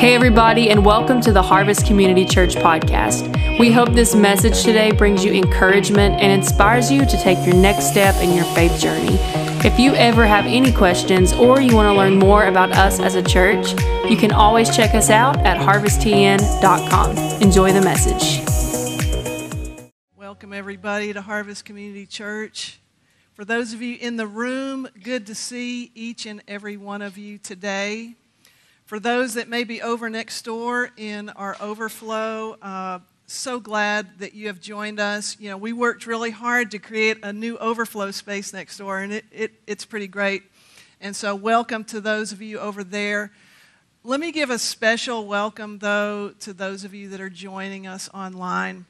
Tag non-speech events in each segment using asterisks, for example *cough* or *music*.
Hey, everybody, and welcome to the Harvest Community Church podcast. We hope this message today brings you encouragement and inspires you to take your next step in your faith journey. If you ever have any questions or you want to learn more about us as a church, you can always check us out at harvesttn.com. Enjoy the message. Welcome, everybody, to Harvest Community Church. For those of you in the room, good to see each and every one of you today. For those that may be over next door in our overflow, uh, so glad that you have joined us. You know, we worked really hard to create a new overflow space next door, and it, it, it's pretty great. And so, welcome to those of you over there. Let me give a special welcome, though, to those of you that are joining us online.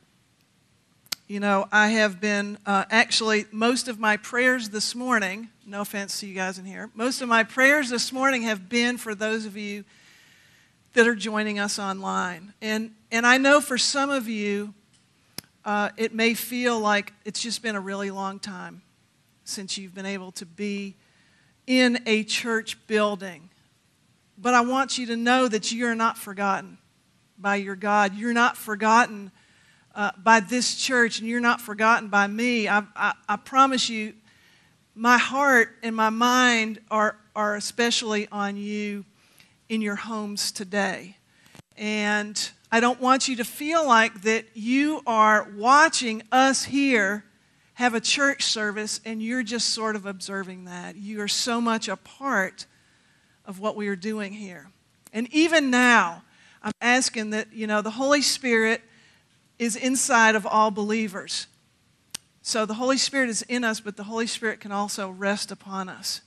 You know, I have been uh, actually, most of my prayers this morning, no offense to you guys in here, most of my prayers this morning have been for those of you that are joining us online. And, and I know for some of you, uh, it may feel like it's just been a really long time since you've been able to be in a church building. But I want you to know that you're not forgotten by your God. You're not forgotten uh, by this church, and you're not forgotten by me. I, I, I promise you, my heart and my mind are, are especially on you in your homes today. And I don't want you to feel like that you are watching us here have a church service and you're just sort of observing that. You are so much a part of what we are doing here. And even now, I'm asking that, you know, the Holy Spirit is inside of all believers. So the Holy Spirit is in us, but the Holy Spirit can also rest upon us.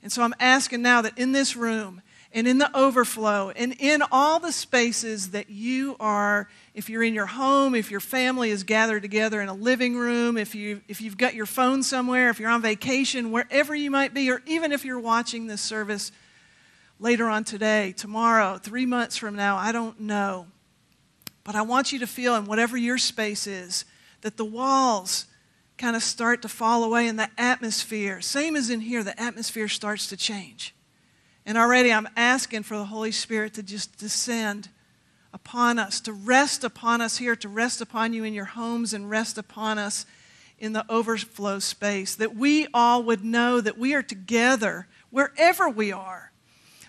And so I'm asking now that in this room and in the overflow and in all the spaces that you are, if you're in your home, if your family is gathered together in a living room, if, you, if you've got your phone somewhere, if you're on vacation, wherever you might be, or even if you're watching this service later on today, tomorrow, three months from now, I don't know. But I want you to feel in whatever your space is that the walls kind of start to fall away and the atmosphere, same as in here, the atmosphere starts to change. And already I'm asking for the Holy Spirit to just descend upon us, to rest upon us here, to rest upon you in your homes, and rest upon us in the overflow space. That we all would know that we are together wherever we are.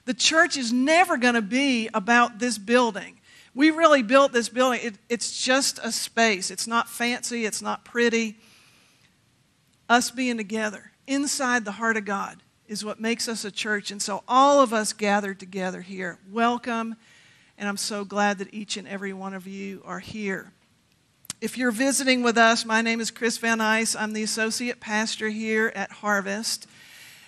The church is never going to be about this building. We really built this building. It, it's just a space. It's not fancy, it's not pretty. Us being together inside the heart of God is what makes us a church. And so, all of us gathered together here, welcome. And I'm so glad that each and every one of you are here. If you're visiting with us, my name is Chris Van Ice. I'm the associate pastor here at Harvest.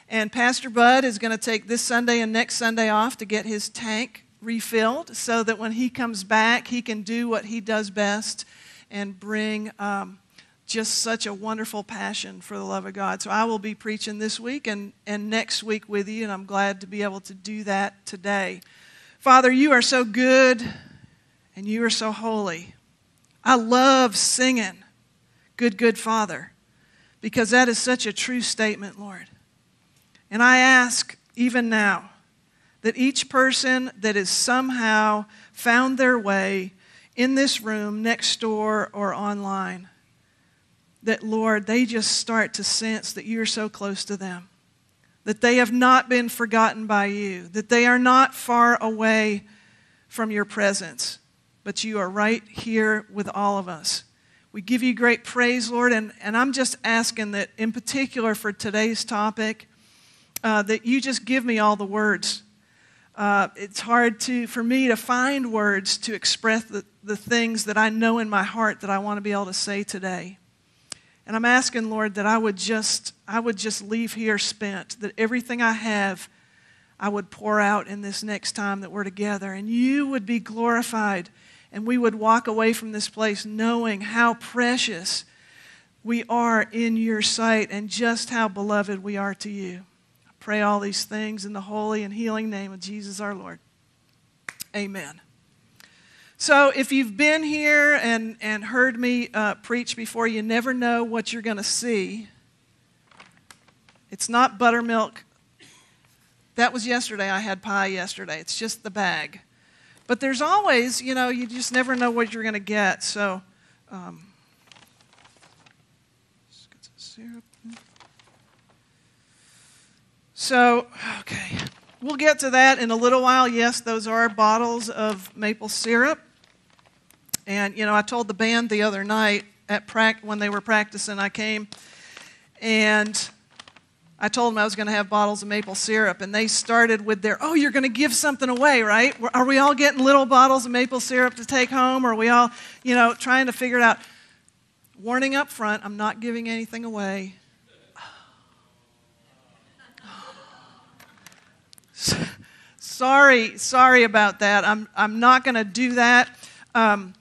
And Pastor Bud is going to take this Sunday and next Sunday off to get his tank refilled so that when he comes back, he can do what he does best and bring um, just such a wonderful passion for the love of God. So I will be preaching this week and, and next week with you, and I'm glad to be able to do that today. Father, you are so good and you are so holy. I love singing, Good, Good Father, because that is such a true statement, Lord. And I ask even now that each person that has somehow found their way in this room, next door, or online, that, Lord, they just start to sense that you're so close to them, that they have not been forgotten by you, that they are not far away from your presence, but you are right here with all of us. We give you great praise, Lord, and, and I'm just asking that, in particular for today's topic, uh, that you just give me all the words. Uh, it's hard to, for me to find words to express the, the things that I know in my heart that I want to be able to say today. And I'm asking, Lord, that I would just, I would just leave here spent, that everything I have, I would pour out in this next time that we're together. And you would be glorified. And we would walk away from this place knowing how precious we are in your sight and just how beloved we are to you. I pray all these things in the holy and healing name of Jesus our Lord. Amen. So, if you've been here and, and heard me uh, preach before, you never know what you're going to see. It's not buttermilk. That was yesterday. I had pie yesterday. It's just the bag. But there's always, you know, you just never know what you're going to get. So, um, So, okay, we'll get to that in a little while. Yes, those are bottles of maple syrup. And, you know, I told the band the other night at prac- when they were practicing, I came and I told them I was going to have bottles of maple syrup. And they started with their, oh, you're going to give something away, right? Are we all getting little bottles of maple syrup to take home? Or are we all, you know, trying to figure it out? Warning up front, I'm not giving anything away. *sighs* sorry, sorry about that. I'm, I'm not going to do that. Um,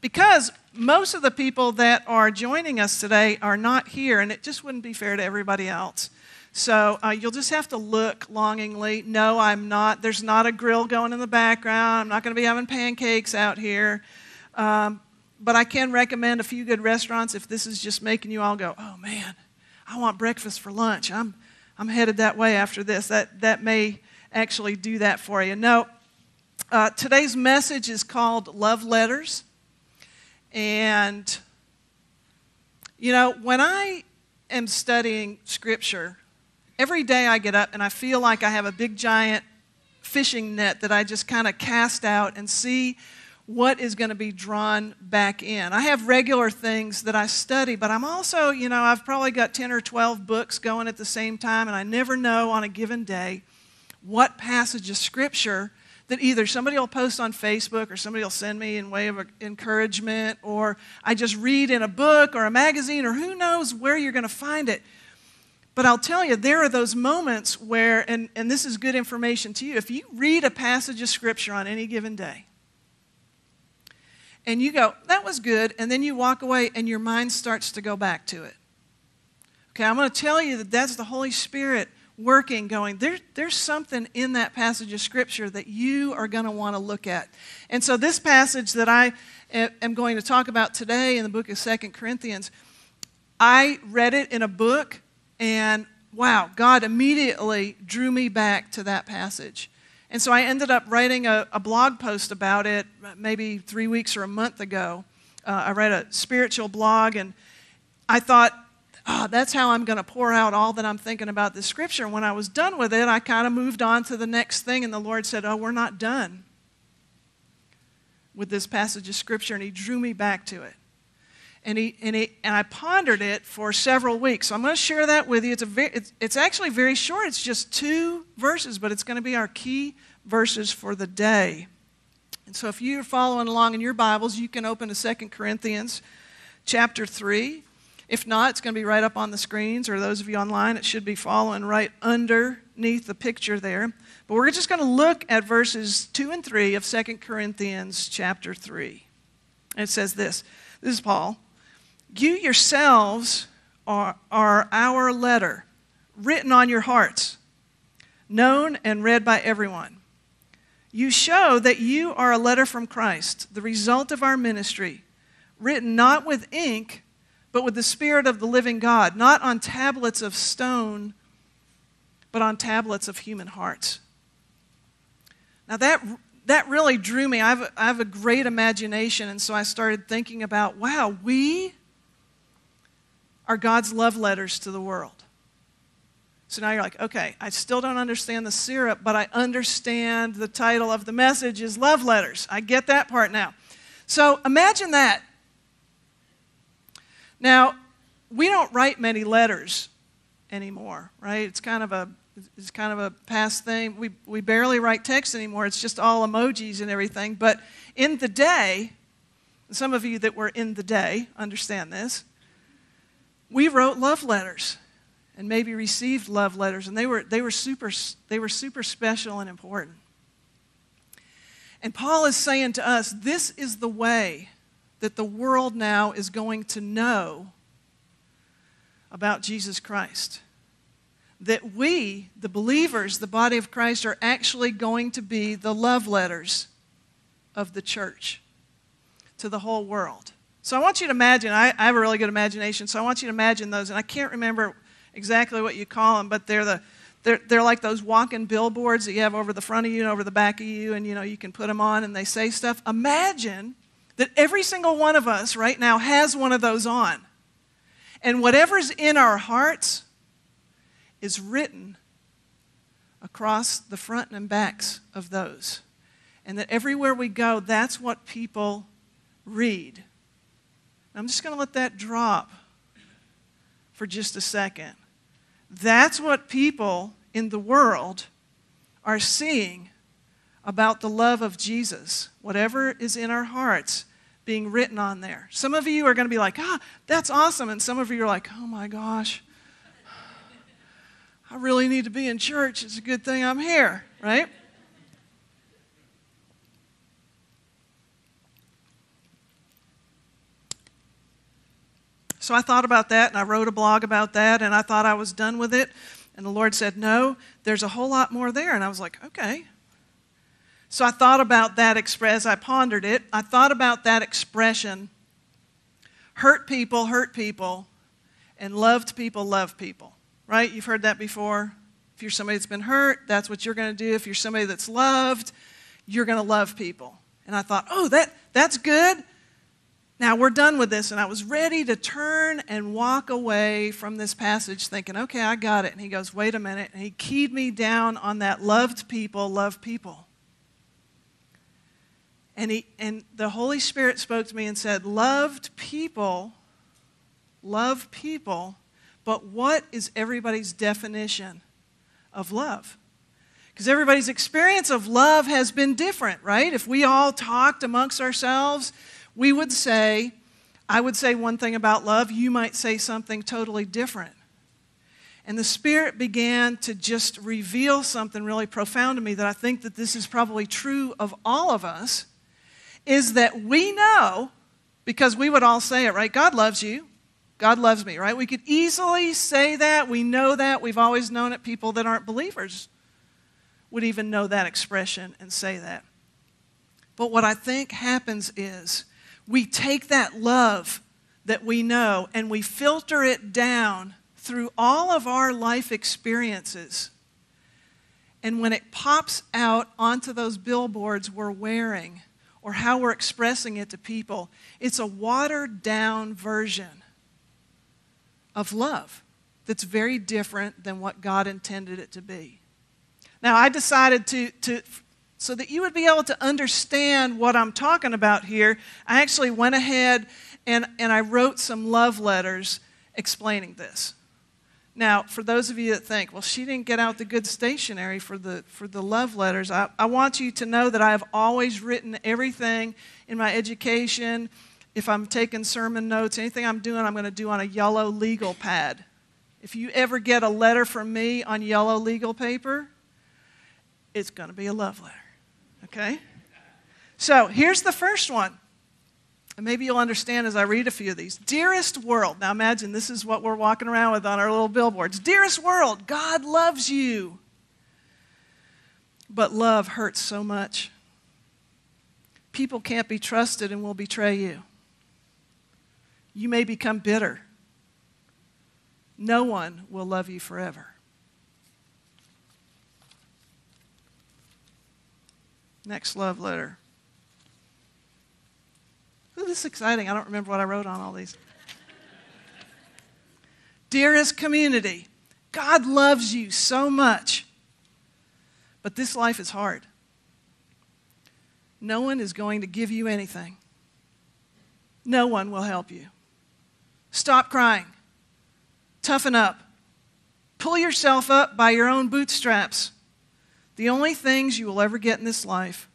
because most of the people that are joining us today are not here, and it just wouldn't be fair to everybody else. So uh, you'll just have to look longingly. No, I'm not. There's not a grill going in the background. I'm not going to be having pancakes out here. Um, but I can recommend a few good restaurants if this is just making you all go, oh man, I want breakfast for lunch. I'm, I'm headed that way after this. That, that may actually do that for you. No, uh, today's message is called Love Letters. And, you know, when I am studying Scripture, every day I get up and I feel like I have a big giant fishing net that I just kind of cast out and see what is going to be drawn back in. I have regular things that I study, but I'm also, you know, I've probably got 10 or 12 books going at the same time, and I never know on a given day what passage of Scripture that either somebody will post on Facebook or somebody will send me in way of encouragement or I just read in a book or a magazine or who knows where you're going to find it. But I'll tell you, there are those moments where, and, and this is good information to you, if you read a passage of Scripture on any given day, and you go, that was good, and then you walk away and your mind starts to go back to it. Okay, I'm going to tell you that that's the Holy Spirit working, going, there, there's something in that passage of Scripture that you are going to want to look at. And so, this passage that I am going to talk about today in the book of Second Corinthians, I read it in a book, and wow, God immediately drew me back to that passage. And so I ended up writing a, a blog post about it maybe three weeks or a month ago. Uh, I read a spiritual blog, and I thought, oh, that's how I'm going to pour out all that I'm thinking about this scripture. When I was done with it, I kind of moved on to the next thing, and the Lord said, Oh, we're not done with this passage of scripture, and He drew me back to it. And, he, and, he, and I pondered it for several weeks. So I'm going to share that with you. It's, a very, it's, it's actually very short, it's just two verses, but it's going to be our key verses for the day. And so if you're following along in your Bibles, you can open to 2 Corinthians chapter 3. If not, it's going to be right up on the screens, or those of you online, it should be following right underneath the picture there. But we're just going to look at verses 2 and 3 of 2 Corinthians chapter 3. It says this This is Paul. You yourselves are, are our letter, written on your hearts, known and read by everyone. You show that you are a letter from Christ, the result of our ministry, written not with ink but with the Spirit of the living God, not on tablets of stone, but on tablets of human hearts. Now, that, that really drew me. I have, I have a great imagination, and so I started thinking about wow, we are God's love letters to the world. So now you're like, okay, I still don't understand the syrup, but I understand the title of the message is Love Letters. I get that part now. So imagine that. Now, we don't write many letters anymore, right? It's kind of a it's kind of a past thing. We, we barely write text anymore. It's just all emojis and everything. But in the day, some of you that were in the day understand this. We wrote love letters and maybe received love letters, and they were, they were, super, they were super special and important. And Paul is saying to us this is the way that the world now is going to know about Jesus Christ. That we, the believers, the body of Christ, are actually going to be the love letters of the church to the whole world. So I want you to imagine, I, I have a really good imagination, so I want you to imagine those, and I can't remember exactly what you call them, but they're the, they're, they're like those walking billboards that you have over the front of you and over the back of you, and you know, you can put them on and they say stuff. Imagine that every single one of us right now has one of those on. And whatever's in our hearts is written across the front and backs of those. And that everywhere we go, that's what people read. I'm just going to let that drop for just a second. That's what people in the world are seeing about the love of Jesus, whatever is in our hearts being written on there. Some of you are going to be like, ah, that's awesome. And some of you are like, oh my gosh, I really need to be in church. It's a good thing I'm here, right? So I thought about that and I wrote a blog about that and I thought I was done with it. And the Lord said, No, there's a whole lot more there. And I was like, Okay. So I thought about that express, I pondered it. I thought about that expression hurt people, hurt people, and loved people, love people. Right? You've heard that before. If you're somebody that's been hurt, that's what you're going to do. If you're somebody that's loved, you're going to love people. And I thought, oh, that, that's good. Now we're done with this, and I was ready to turn and walk away from this passage thinking, okay, I got it. And he goes, wait a minute. And he keyed me down on that loved people, love people. And, he, and the Holy Spirit spoke to me and said, loved people, love people, but what is everybody's definition of love? Because everybody's experience of love has been different, right? If we all talked amongst ourselves, we would say, I would say one thing about love, you might say something totally different. And the Spirit began to just reveal something really profound to me that I think that this is probably true of all of us is that we know, because we would all say it, right? God loves you. God loves me, right? We could easily say that. We know that. We've always known it. People that aren't believers would even know that expression and say that. But what I think happens is we take that love that we know and we filter it down through all of our life experiences. And when it pops out onto those billboards we're wearing or how we're expressing it to people, it's a watered down version of love that's very different than what God intended it to be. Now, I decided to, to so that you would be able to understand what I'm talking about here, I actually went ahead and, and I wrote some love letters explaining this. Now, for those of you that think, well, she didn't get out the good stationery for the, for the love letters, I, I want you to know that I have always written everything in my education. If I'm taking sermon notes, anything I'm doing, I'm going to do on a yellow legal pad. If you ever get a letter from me on yellow legal paper, it's going to be a love letter. Okay? So here's the first one. And maybe you'll understand as I read a few of these. Dearest world. Now imagine this is what we're walking around with on our little billboards. Dearest world, God loves you. But love hurts so much. People can't be trusted and will betray you. You may become bitter. No one will love you forever. Next love letter. This is exciting. I don't remember what I wrote on all these. Dearest community, God loves you so much, but this life is hard. No one is going to give you anything. No one will help you. Stop crying. Toughen up. Pull yourself up by your own bootstraps. The only things you will ever get in this life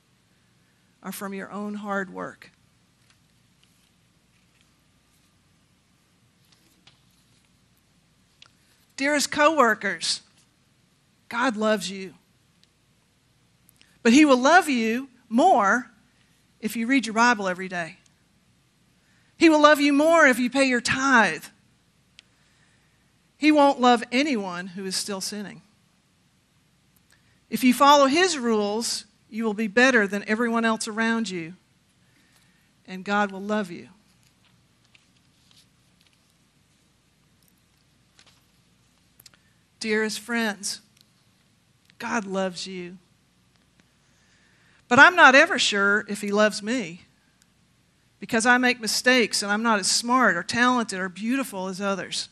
are from your own hard work. Dearest coworkers, God loves you. But he will love you more if you read your Bible every day. He will love you more if you pay your tithe. He won't love anyone who is still sinning. If you follow His rules, you will be better than everyone else around you, and God will love you. Dearest friends, God loves you. But I'm not ever sure if He loves me because I make mistakes and I'm not as smart or talented or beautiful as others.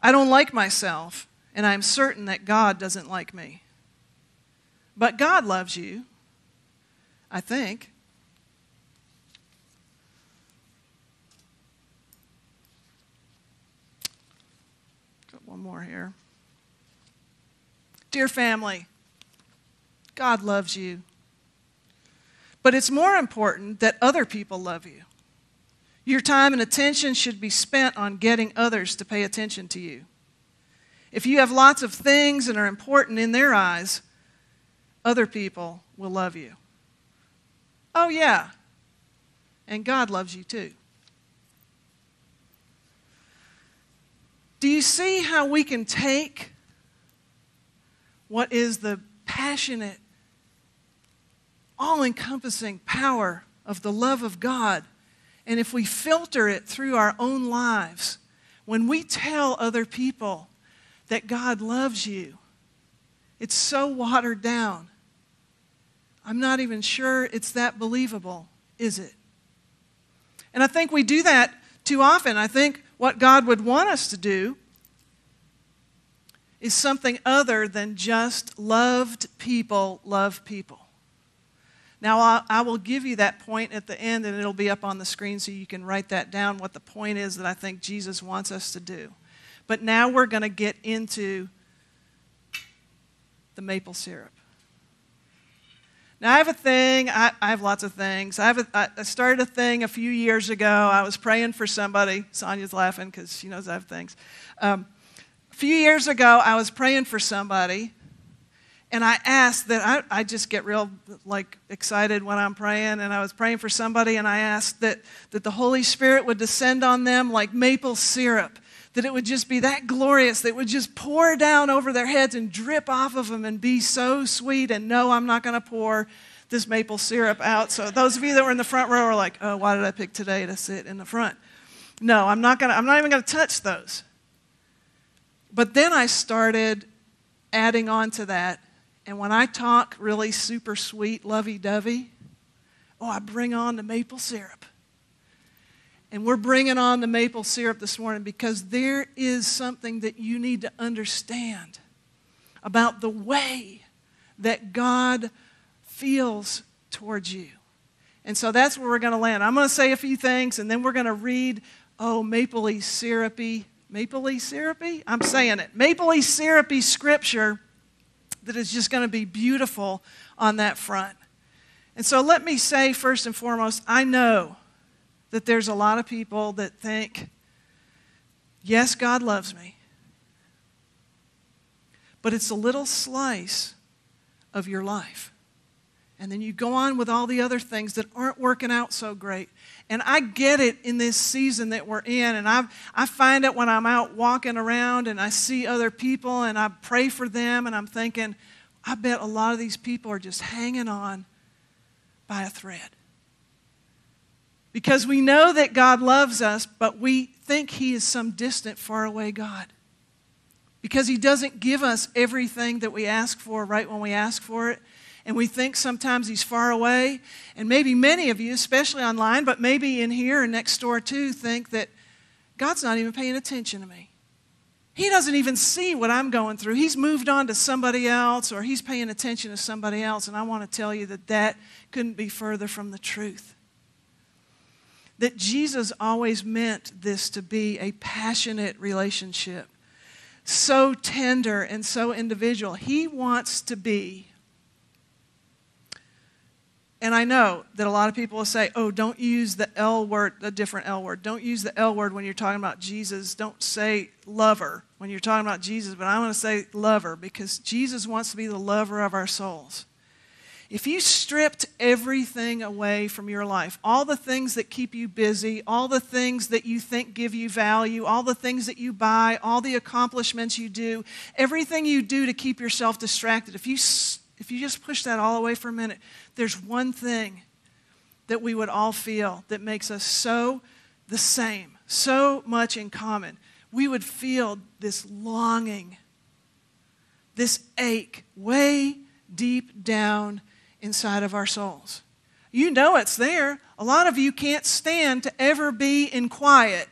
I don't like myself, and I'm certain that God doesn't like me. But God loves you, I think. One more here. Dear family, God loves you. But it's more important that other people love you. Your time and attention should be spent on getting others to pay attention to you. If you have lots of things and are important in their eyes, other people will love you. Oh, yeah. And God loves you too. Do you see how we can take what is the passionate, all encompassing power of the love of God? And if we filter it through our own lives, when we tell other people that God loves you, it's so watered down. I'm not even sure it's that believable, is it? And I think we do that too often. I think what God would want us to do is something other than just loved people love people. Now, I will give you that point at the end, and it'll be up on the screen so you can write that down what the point is that I think Jesus wants us to do. But now we're going to get into the maple syrup. Now, I have a thing, I, I have lots of things. I, have a, I started a thing a few years ago. I was praying for somebody. Sonia's laughing because she knows I have things. Um, a few years ago, I was praying for somebody, and I asked that I, I just get real like excited when I'm praying, and I was praying for somebody, and I asked that, that the Holy Spirit would descend on them like maple syrup that it would just be that glorious, that would just pour down over their heads and drip off of them and be so sweet. And no, I'm not going to pour this maple syrup out. So those of you that were in the front row are like, oh, why did I pick today to sit in the front? No, I'm not going to, I'm not even going to touch those. But then I started adding on to that. And when I talk really super sweet, lovey dovey, oh, I bring on the maple syrup. And we're bringing on the maple syrup this morning because there is something that you need to understand about the way that God feels towards you. And so that's where we're going to land. I'm going to say a few things and then we're going to read, oh, mapley syrupy, mapley syrupy? I'm saying it. Mapley syrupy scripture that is just going to be beautiful on that front. And so let me say, first and foremost, I know that there's a lot of people that think, yes, God loves me, but it's a little slice of your life. And then you go on with all the other things that aren't working out so great. And I get it in this season that we're in. And i I find it when I'm out walking around and I see other people and I pray for them and I'm thinking, I bet a lot of these people are just hanging on by a thread. Because we know that God loves us, but we think He is some distant, faraway God. Because He doesn't give us everything that we ask for right when we ask for it. And we think sometimes He's far away. And maybe many of you, especially online, but maybe in here and next door too, think that God's not even paying attention to me. He doesn't even see what I'm going through. He's moved on to somebody else or he's paying attention to somebody else. And I want to tell you that that couldn't be further from the truth that Jesus always meant this to be a passionate relationship, so tender and so individual. He wants to be. And I know that a lot of people will say, oh, don't use the L word, a different L word. Don't use the L word when you're talking about Jesus. Don't say lover when you're talking about Jesus, but I want to say lover because Jesus wants to be the lover of our souls. If you stripped everything away from your life, all the things that keep you busy, all the things that you think give you value, all the things that you buy, all the accomplishments you do, everything you do to keep yourself distracted, if you, if you just push that all away for a minute, there's one thing that we would all feel that makes us so the same, so much in common. We would feel this longing this ache way deep down inside of our souls. You know it's there. A lot of you can't stand to ever be in quiet,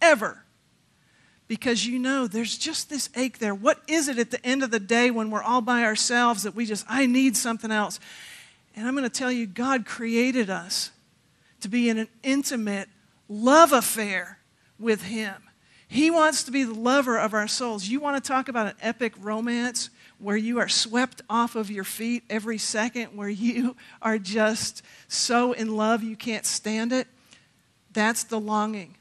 ever, because you know there's just this ache there. What is it at the end of the day when we're all by ourselves that we just, I need something else? And I'm going to tell you, God created us to be in an intimate love affair with Him. He wants to be the lover of our souls. You want to talk about an epic romance where you are swept off of your feet every second, where you *laughs* are just so in love you can't stand it? That's the longing.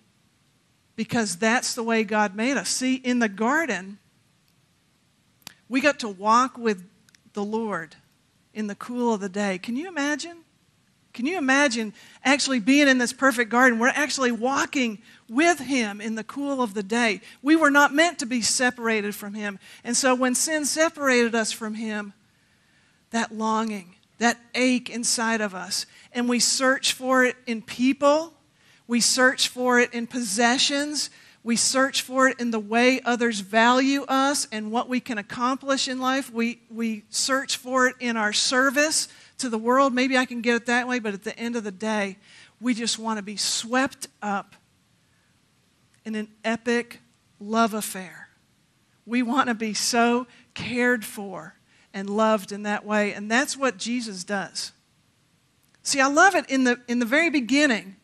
Because that's the way God made us. See, in the garden, we got to walk with the Lord in the cool of the day. Can you imagine? Can you imagine actually being in this perfect garden? We're actually walking with Him in the cool of the day. We were not meant to be separated from Him. And so when sin separated us from Him, that longing, that ache inside of us, and we search for it in people, we search for it in possessions, we search for it in the way others value us and what we can accomplish in life. We, we search for it in our service to the world. Maybe I can get it that way, but at the end of the day, we just want to be swept up in an epic love affair. We want to be so cared for and loved in that way, and that's what Jesus does. See, I love it in the, in the very beginning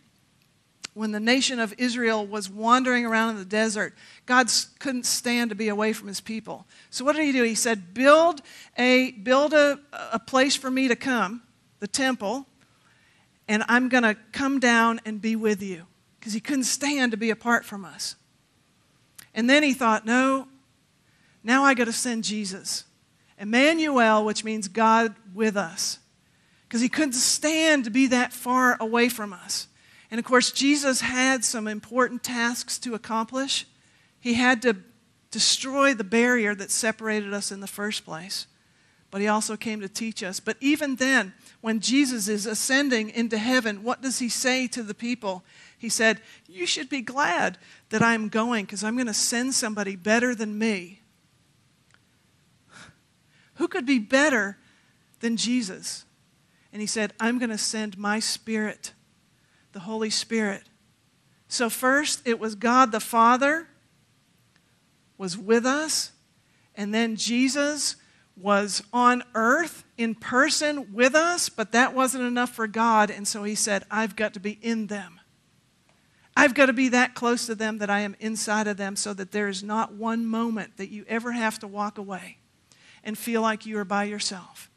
when the nation of Israel was wandering around in the desert, God couldn't stand to be away from his people. So what did he do? He said, Build a, build a, a place for me to come, the temple, and I'm going to come down and be with you. Because he couldn't stand to be apart from us. And then he thought, No, now I got to send Jesus. Emmanuel, which means God with us. Because he couldn't stand to be that far away from us. And of course, Jesus had some important tasks to accomplish. He had to destroy the barrier that separated us in the first place, but he also came to teach us. But even then, when Jesus is ascending into heaven, what does he say to the people? He said, You should be glad that I'm going because I'm going to send somebody better than me. Who could be better than Jesus? And he said, I'm going to send my spirit the Holy Spirit. So, first, it was God the Father was with us, and then Jesus was on earth in person with us, but that wasn't enough for God, and so he said, I've got to be in them. I've got to be that close to them that I am inside of them so that there is not one moment that you ever have to walk away and feel like you are by yourself.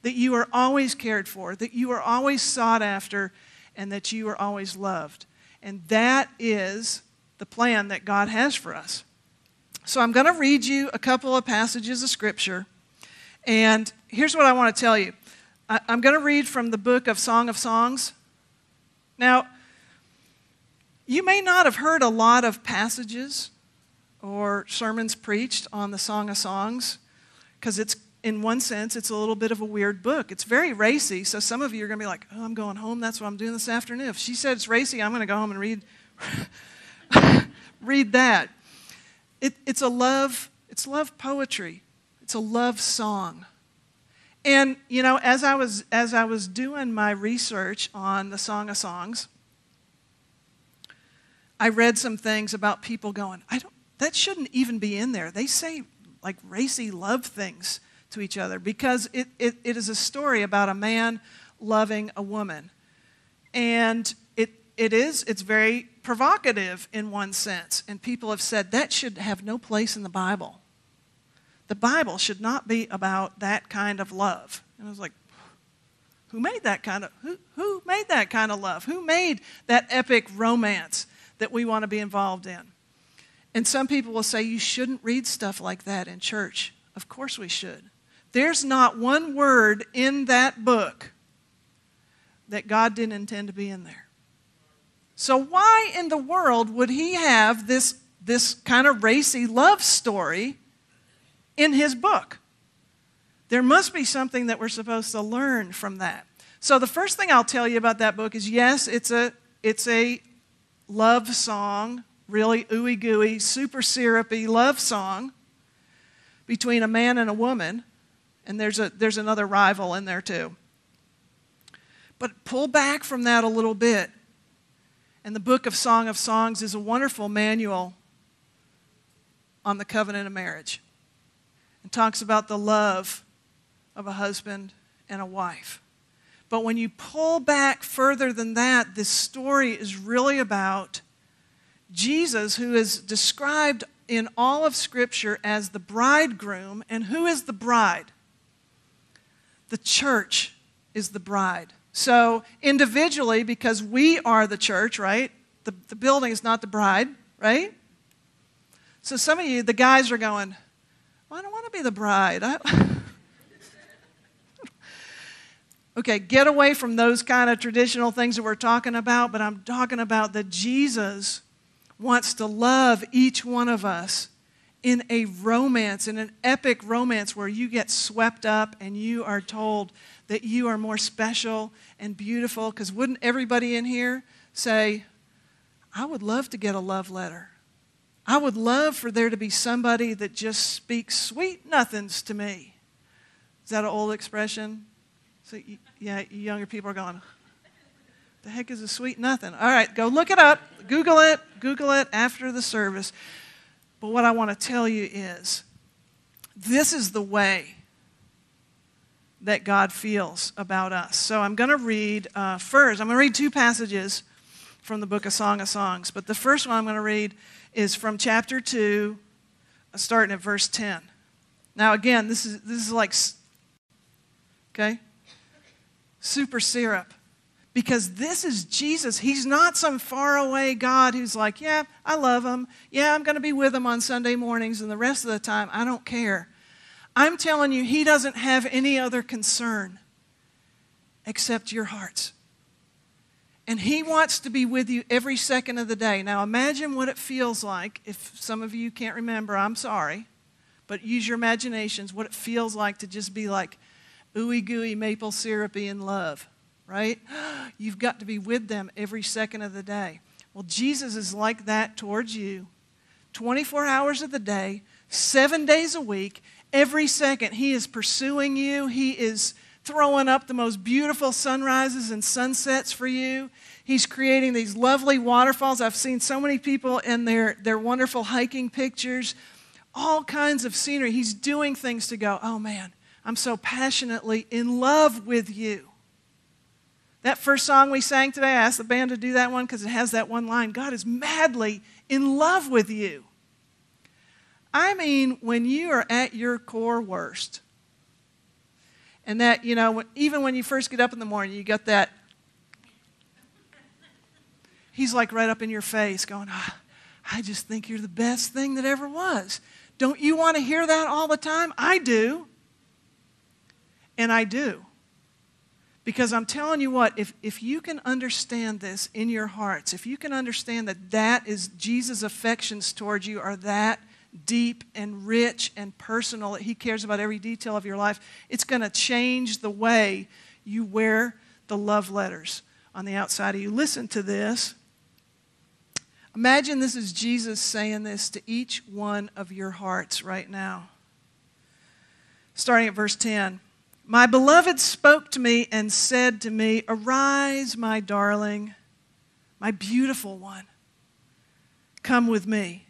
That you are always cared for, that you are always sought after, and that you are always loved. And that is the plan that God has for us. So I'm going to read you a couple of passages of Scripture. And here's what I want to tell you I'm going to read from the book of Song of Songs. Now, you may not have heard a lot of passages or sermons preached on the Song of Songs because it's in one sense, it's a little bit of a weird book. It's very racy, so some of you are going to be like, oh, I'm going home. That's what I'm doing this afternoon. If she said it's racy, I'm going to go home and read, *laughs* read that. It, it's a love, it's love poetry. It's a love song. And, you know, as I was, as I was doing my research on the Song of Songs, I read some things about people going, I don't, that shouldn't even be in there. They say like racy love things to each other because it, it, it is a story about a man loving a woman. And it, it is, it's very provocative in one sense. And people have said that should have no place in the Bible. The Bible should not be about that kind of love. And I was like, who made that kind of who, who made that kind of love? Who made that epic romance that we want to be involved in? And some people will say you shouldn't read stuff like that in church. Of course we should. There's not one word in that book that God didn't intend to be in there. So, why in the world would he have this, this kind of racy love story in his book? There must be something that we're supposed to learn from that. So, the first thing I'll tell you about that book is yes, it's a, it's a love song, really ooey gooey, super syrupy love song. between a man and a woman, and there's, a, there's another rival in there too. But pull back from that a little bit. And the book of Song of Songs is a wonderful manual on the covenant of marriage and talks about the love of a husband and a wife. But when you pull back further than that, this story is really about Jesus, who is described in all of Scripture as the bridegroom. And who is the bride? The church is the bride. So, individually, because we are the church, right? The, the building is not the bride, right? So, some of you, the guys are going, well, I don't want to be the bride. *laughs* okay, get away from those kind of traditional things that we're talking about, but I'm talking about that Jesus wants to love each one of us in a romance, in an epic romance where you get swept up and you are told that you are more special and beautiful. Because wouldn't everybody in here say, I would love to get a love letter? I would love for there to be somebody that just speaks sweet nothings to me. Is that an old expression? So, yeah, younger people are going, the heck is a sweet nothing? All right, go look it up. Google it. Google it after the service. But what I want to tell you is this is the way that God feels about us. So I'm going to read uh, first, I'm going to read two passages from the book of Song of Songs. But the first one I'm going to read is from chapter 2, uh, starting at verse 10. Now, again, this is, this is like, okay? Super syrup because this is Jesus. He's not some faraway God who's like, yeah, I love him. Yeah, I'm going to be with him on Sunday mornings, and the rest of the time, I don't care. I'm telling you, he doesn't have any other concern except your hearts. And he wants to be with you every second of the day. Now, imagine what it feels like. If some of you can't remember, I'm sorry. But use your imaginations what it feels like to just be like ooey gooey maple syrupy in love right? *gasps* You've got to be with them every second of the day. Well, Jesus is like that towards you 24 hours of the day, seven days a week, every second. He is pursuing you, He is throwing up the most beautiful sunrises and sunsets for you. He's creating these lovely waterfalls. I've seen so many people in their, their wonderful hiking pictures, all kinds of scenery. He's doing things to go, oh man, I'm so passionately in love with you. That first song we sang today, I asked the band to do that one because it has that one line God is madly in love with you. I mean, when you are at your core worst, and that, you know, even when you first get up in the morning, you got that. He's like right up in your face going, ah, I just think you're the best thing that ever was. Don't you want to hear that all the time? I do. And I do. Because I'm telling you what, if, if you can understand this in your hearts, if you can understand that that is Jesus' affections towards you are that deep and rich and personal, that He cares about every detail of your life, it's going to change the way you wear the love letters on the outside of you. Listen to this. Imagine this is Jesus saying this to each one of your hearts right now. Starting at verse 10. My beloved spoke to me and said to me, Arise, my darling, my beautiful one. Come with me.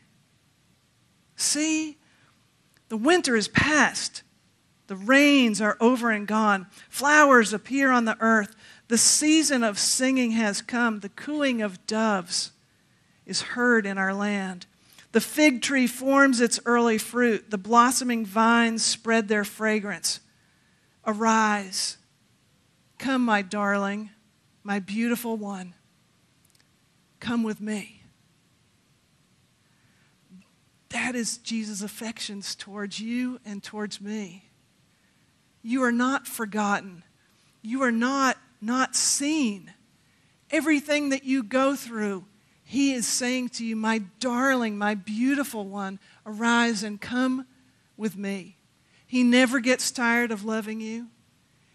See, the winter is past. The rains are over and gone. Flowers appear on the earth. The season of singing has come. The cooing of doves is heard in our land. The fig tree forms its early fruit. The blossoming vines spread their fragrance. Arise. Come, my darling, my beautiful one. Come with me. That is Jesus' affections towards you and towards me. You are not forgotten. You are not not seen. Everything that you go through, he is saying to you, My darling, my beautiful one, arise and come with me. He never gets tired of loving you.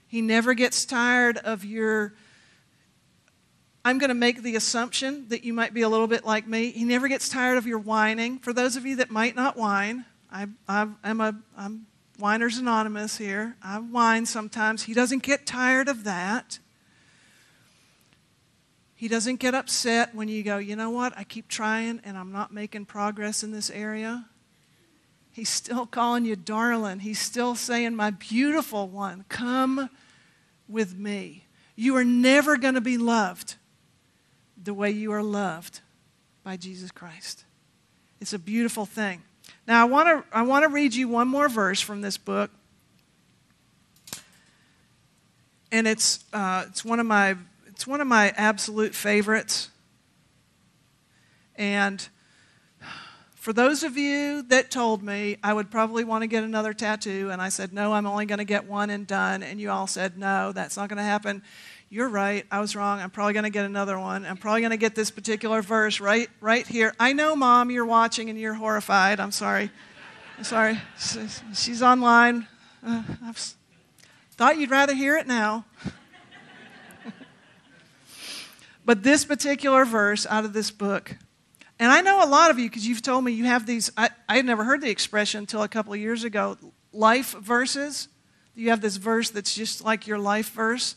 He never gets tired of your. I'm going to make the assumption that you might be a little bit like me. He never gets tired of your whining. For those of you that might not whine, I, I, am a, I'm Whiners Anonymous here. I whine sometimes. He doesn't get tired of that. He doesn't get upset when you go, you know what, I keep trying and I'm not making progress in this area. He's still calling you darling. He's still saying, my beautiful one, come with me. You are never going to be loved the way you are loved by Jesus Christ. It's a beautiful thing. Now, I want to I want to read you one more verse from this book. And it's, uh, it's, one of my, it's one of my absolute favorites. And for those of you that told me I would probably want to get another tattoo, and I said, no, I'm only going to get one and done, and you all said, no, that's not going to happen. You're right. I was wrong. I'm probably going to get another one. I'm probably going to get this particular verse right, right here. I know, Mom, you're watching and you're horrified. I'm sorry. I'm sorry. She's online. Uh, I thought you'd rather hear it now. *laughs* but this particular verse out of this book, and I know a lot of you because you've told me you have these. I, I had never heard the expression until a couple of years ago life verses. You have this verse that's just like your life verse.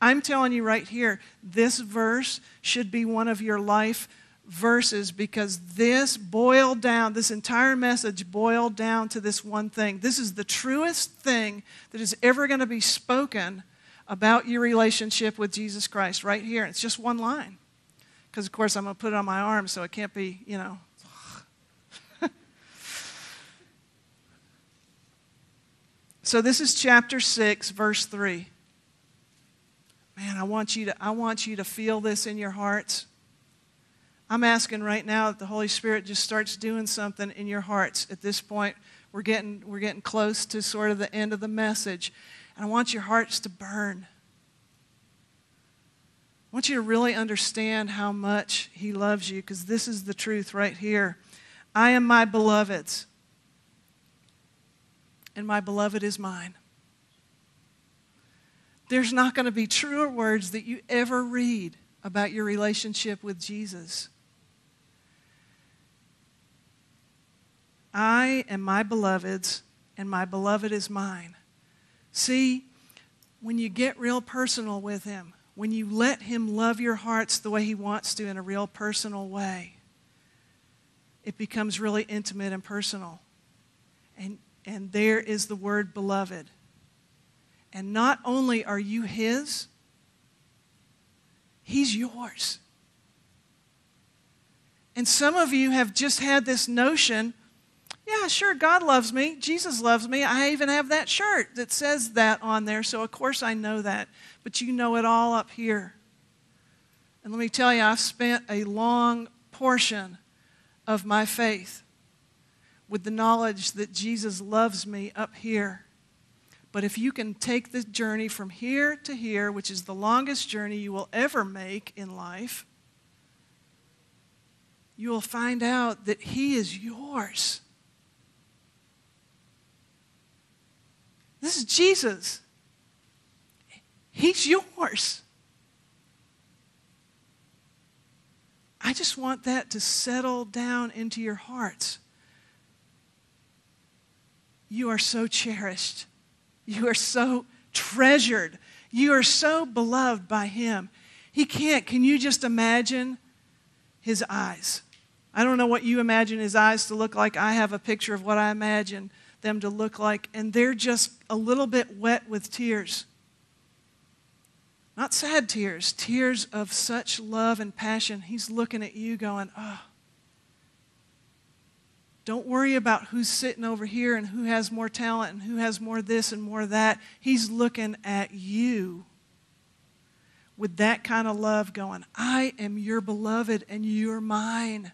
I'm telling you right here, this verse should be one of your life verses because this boiled down, this entire message boiled down to this one thing. This is the truest thing that is ever going to be spoken about your relationship with Jesus Christ right here. It's just one line. Because, of course, I'm going to put it on my arm, so it can't be, you know. *laughs* so, this is chapter 6, verse 3. Man, I want you to, I want you to feel this in your hearts. I'm asking right now that the Holy Spirit just starts doing something in your hearts. At this point, we're getting, we're getting close to sort of the end of the message. And I want your hearts to burn. I want you to really understand how much He loves you because this is the truth right here. I am my beloved's, and my beloved is mine. There's not going to be truer words that you ever read about your relationship with Jesus. I am my beloved's, and my beloved is mine. See, when you get real personal with Him, when you let Him love your hearts the way He wants to in a real personal way, it becomes really intimate and personal. And, and there is the word beloved. And not only are you His, He's yours. And some of you have just had this notion yeah, sure, God loves me. Jesus loves me. I even have that shirt that says that on there, so of course I know that. But you know it all up here. And let me tell you, I've spent a long portion of my faith with the knowledge that Jesus loves me up here. But if you can take the journey from here to here, which is the longest journey you will ever make in life, you will find out that He is yours. This is Jesus. He's yours. I just want that to settle down into your hearts. You are so cherished. You are so treasured. You are so beloved by Him. He can't. Can you just imagine His eyes? I don't know what you imagine His eyes to look like. I have a picture of what I imagine them to look like, and they're just a little bit wet with tears. Not sad tears, tears of such love and passion. He's looking at you going, oh, don't worry about who's sitting over here and who has more talent and who has more this and more that. He's looking at you with that kind of love, going, I am your beloved and you're mine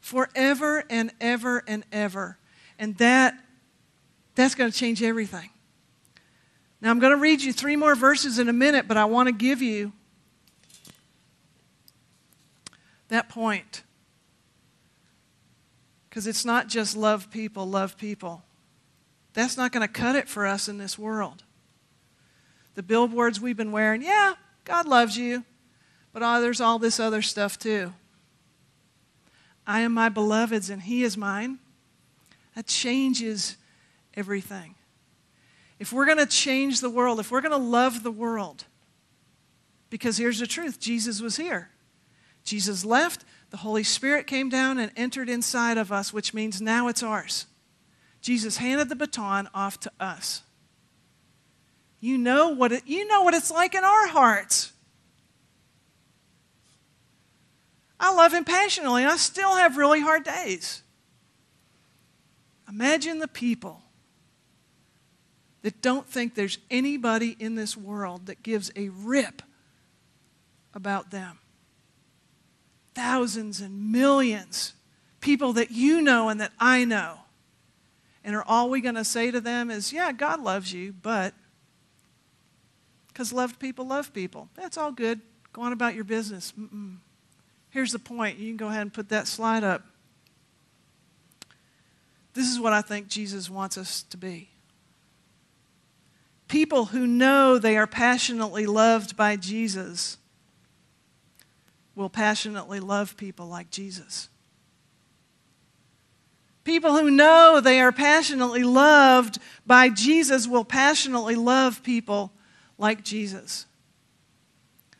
forever and ever and ever. And that, that's going to change everything. Now, I'm going to read you three more verses in a minute, but I want to give you that point. Because it's not just love people, love people. That's not going to cut it for us in this world. The billboards we've been wearing, yeah, God loves you, but oh, there's all this other stuff too. I am my beloved's and he is mine. That changes everything. If we're going to change the world, if we're going to love the world, because here's the truth Jesus was here. Jesus left, the Holy Spirit came down and entered inside of us, which means now it's ours. Jesus handed the baton off to us. You know what, it, you know what it's like in our hearts. I love him passionately, and I still have really hard days. Imagine the people that don't think there's anybody in this world that gives a rip about them. Thousands and millions. People that you know and that I know. And are all we going to say to them is, yeah, God loves you, but because loved people love people. That's all good. Go on about your business. Mm-mm. Here's the point. You can go ahead and put that slide up. This is what I think Jesus wants us to be. People who know they are passionately loved by Jesus will passionately love people like Jesus. People who know they are passionately loved by Jesus will passionately love people like Jesus.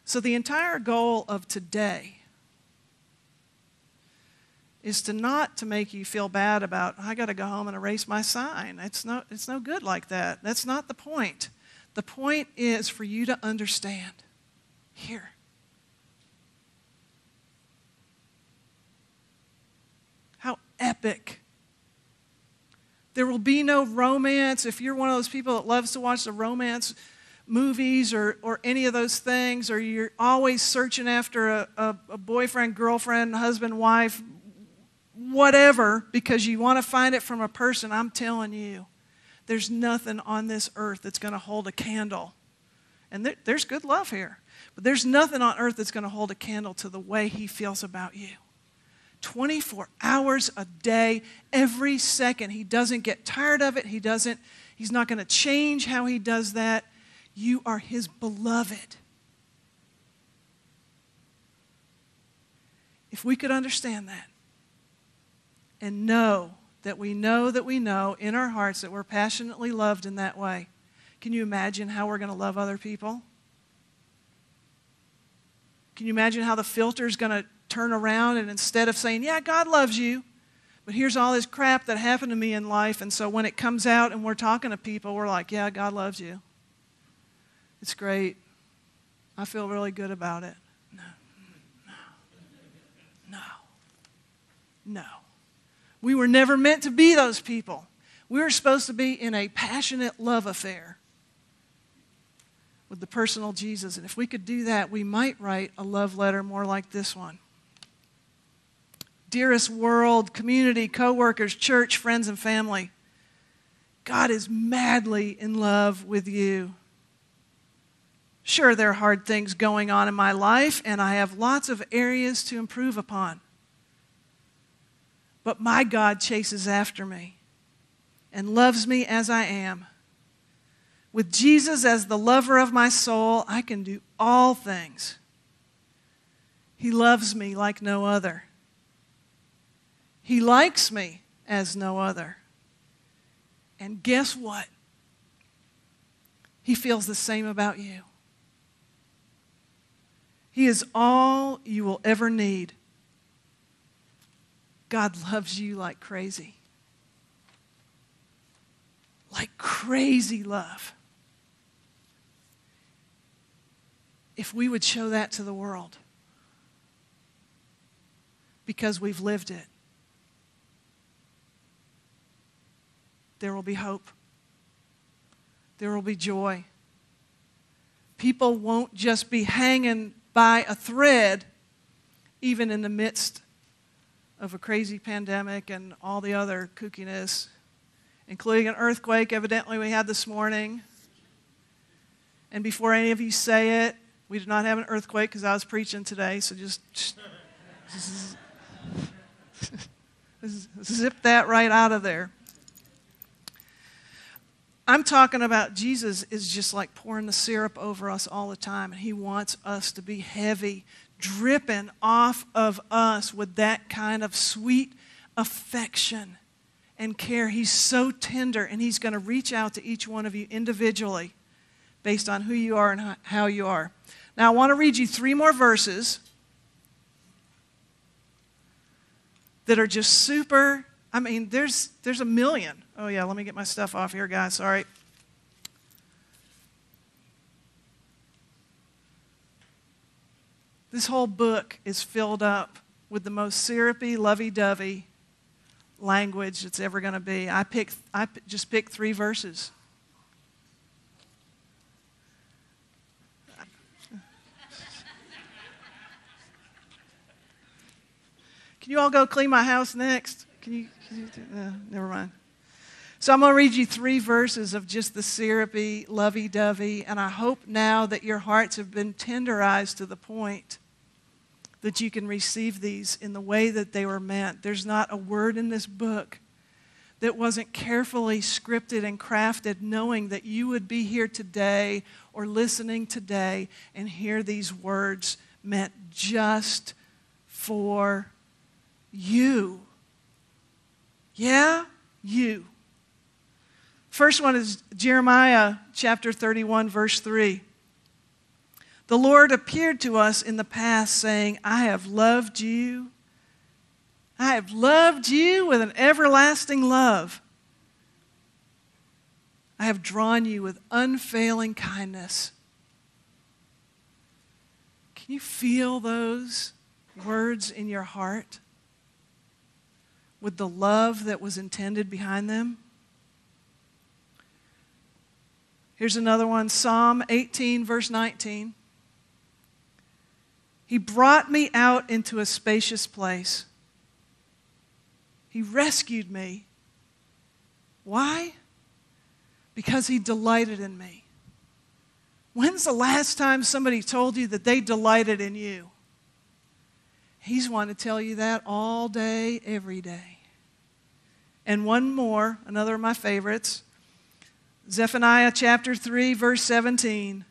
So, the entire goal of today is to not to make you feel bad about I got to go home and erase my sign. It's no it's no good like that. That's not the point. The point is for you to understand here. How epic. There will be no romance if you're one of those people that loves to watch the romance movies or, or any of those things, or you're always searching after a, a, a boyfriend, girlfriend, husband, wife, whatever, because you want to find it from a person, I'm telling you, there's nothing on this earth that's going to hold a candle. And there, there's good love here. But there's nothing on earth that's going to hold a candle to the way he feels about you. 24 hours a day, every second. He doesn't get tired of it. He doesn't, he's not going to change how he does that. You are his beloved. If we could understand that, and know that we know that we know in our hearts that we're passionately loved in that way. Can you imagine how we're going to love other people? Can you imagine how the filter is going to turn around and instead of saying, Yeah, God loves you, but here's all this crap that happened to me in life, and so when it comes out and we're talking to people, we're like, Yeah, God loves you. It's great. I feel really good about it. No, no, no, no. We were never meant to be those people. We were supposed to be in a passionate love affair with the personal Jesus. And if we could do that, we might write a love letter more like this one. Dearest world, community, coworkers, church, friends, and family, God is madly in love with you. Sure, there are hard things going on in my life, and I have lots of areas to improve upon. But my God chases after me and loves me as I am. With Jesus as the lover of my soul, I can do all things. He loves me like no other. He likes me as no other. And guess what? He feels the same about you. He is all you will ever need God loves you like crazy. Like crazy love. If we would show that to the world because we've lived it, there will be hope. There will be joy. People won't just be hanging by a thread, even in the midst of a crazy pandemic and all the other kookiness, including an earthquake, evidently, we had this morning. And before any of you say it, we did not have an earthquake because I was preaching today, so just, *laughs* zip that right out of there. I'm talking about Jesus is just like pouring the syrup over us all the time, and He wants us to be heavy dripping off of us with that kind of sweet affection and care. He's so tender, and He's going to reach out to each one of you individually based on who you are and how you are. Now, I want to read you three more verses that are just super. I mean, there's, there's a million. Oh, yeah, let me get my stuff off here, guys. Sorry. This whole book is filled up with the most syrupy, lovey dovey language that's ever going to be. I, pick, I just picked three verses. Can you all go clean my house next? Can you? Can you do, uh, never mind. So I'm going to read you three verses of just the syrupy, lovey dovey, and I hope now that your hearts have been tenderized to the point that you can receive these in the way that they were meant. There's not a word in this book that wasn't carefully scripted and crafted, knowing that you would be here today or listening today and hear these words meant just for you. Yeah, you. First one is Jeremiah chapter 31, verse 3. The Lord appeared to us in the past, saying, I have loved you. I have loved you with an everlasting love. I have drawn you with unfailing kindness. Can you feel those words in your heart? with the love that was intended behind them? Here's another one Psalm 18, verse 19. He brought me out into a spacious place. He rescued me. Why? Because he delighted in me. When's the last time somebody told you that they delighted in you? He's wanting to tell you that all day, every day. And one more, another of my favorites Zephaniah chapter 3, verse 17.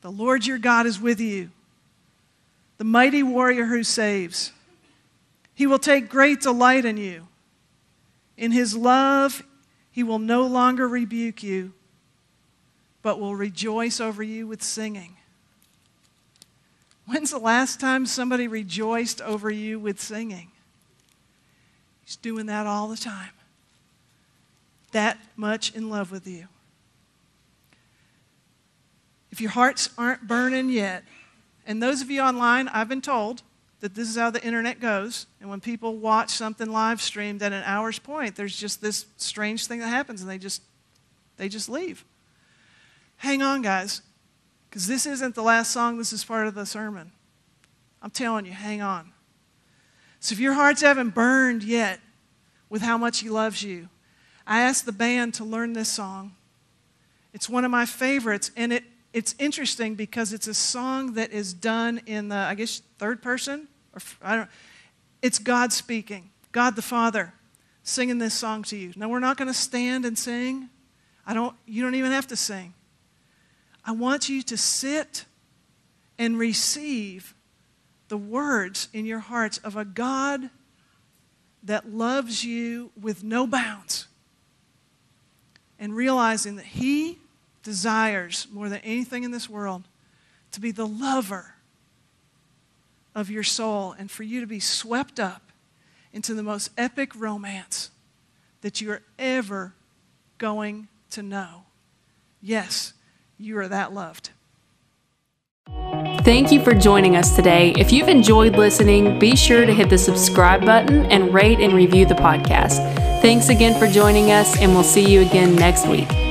The Lord your God is with you, the mighty warrior who saves. He will take great delight in you. In his love, he will no longer rebuke you, but will rejoice over you with singing. When's the last time somebody rejoiced over you with singing? He's doing that all the time. That much in love with you. If your hearts aren't burning yet, and those of you online, I've been told that this is how the internet goes. And when people watch something live streamed at an hour's point, there's just this strange thing that happens and they just they just leave. Hang on, guys. Because this isn't the last song, this is part of the sermon. I'm telling you, hang on. So if your hearts haven't burned yet with how much He loves you, I asked the band to learn this song. It's one of my favorites, and it, it's interesting because it's a song that is done in the, I guess, third person. Or I don't. It's God speaking, God the Father, singing this song to you. Now we're not going to stand and sing. I don't. You don't even have to sing. I want you to sit and receive the words in your hearts of a God that loves you with no bounds and realizing that He desires more than anything in this world to be the lover of your soul and for you to be swept up into the most epic romance that you are ever going to know. Yes, you are that loved. Thank you for joining us today. If you've enjoyed listening, be sure to hit the subscribe button and rate and review the podcast. Thanks again for joining us, and we'll see you again next week.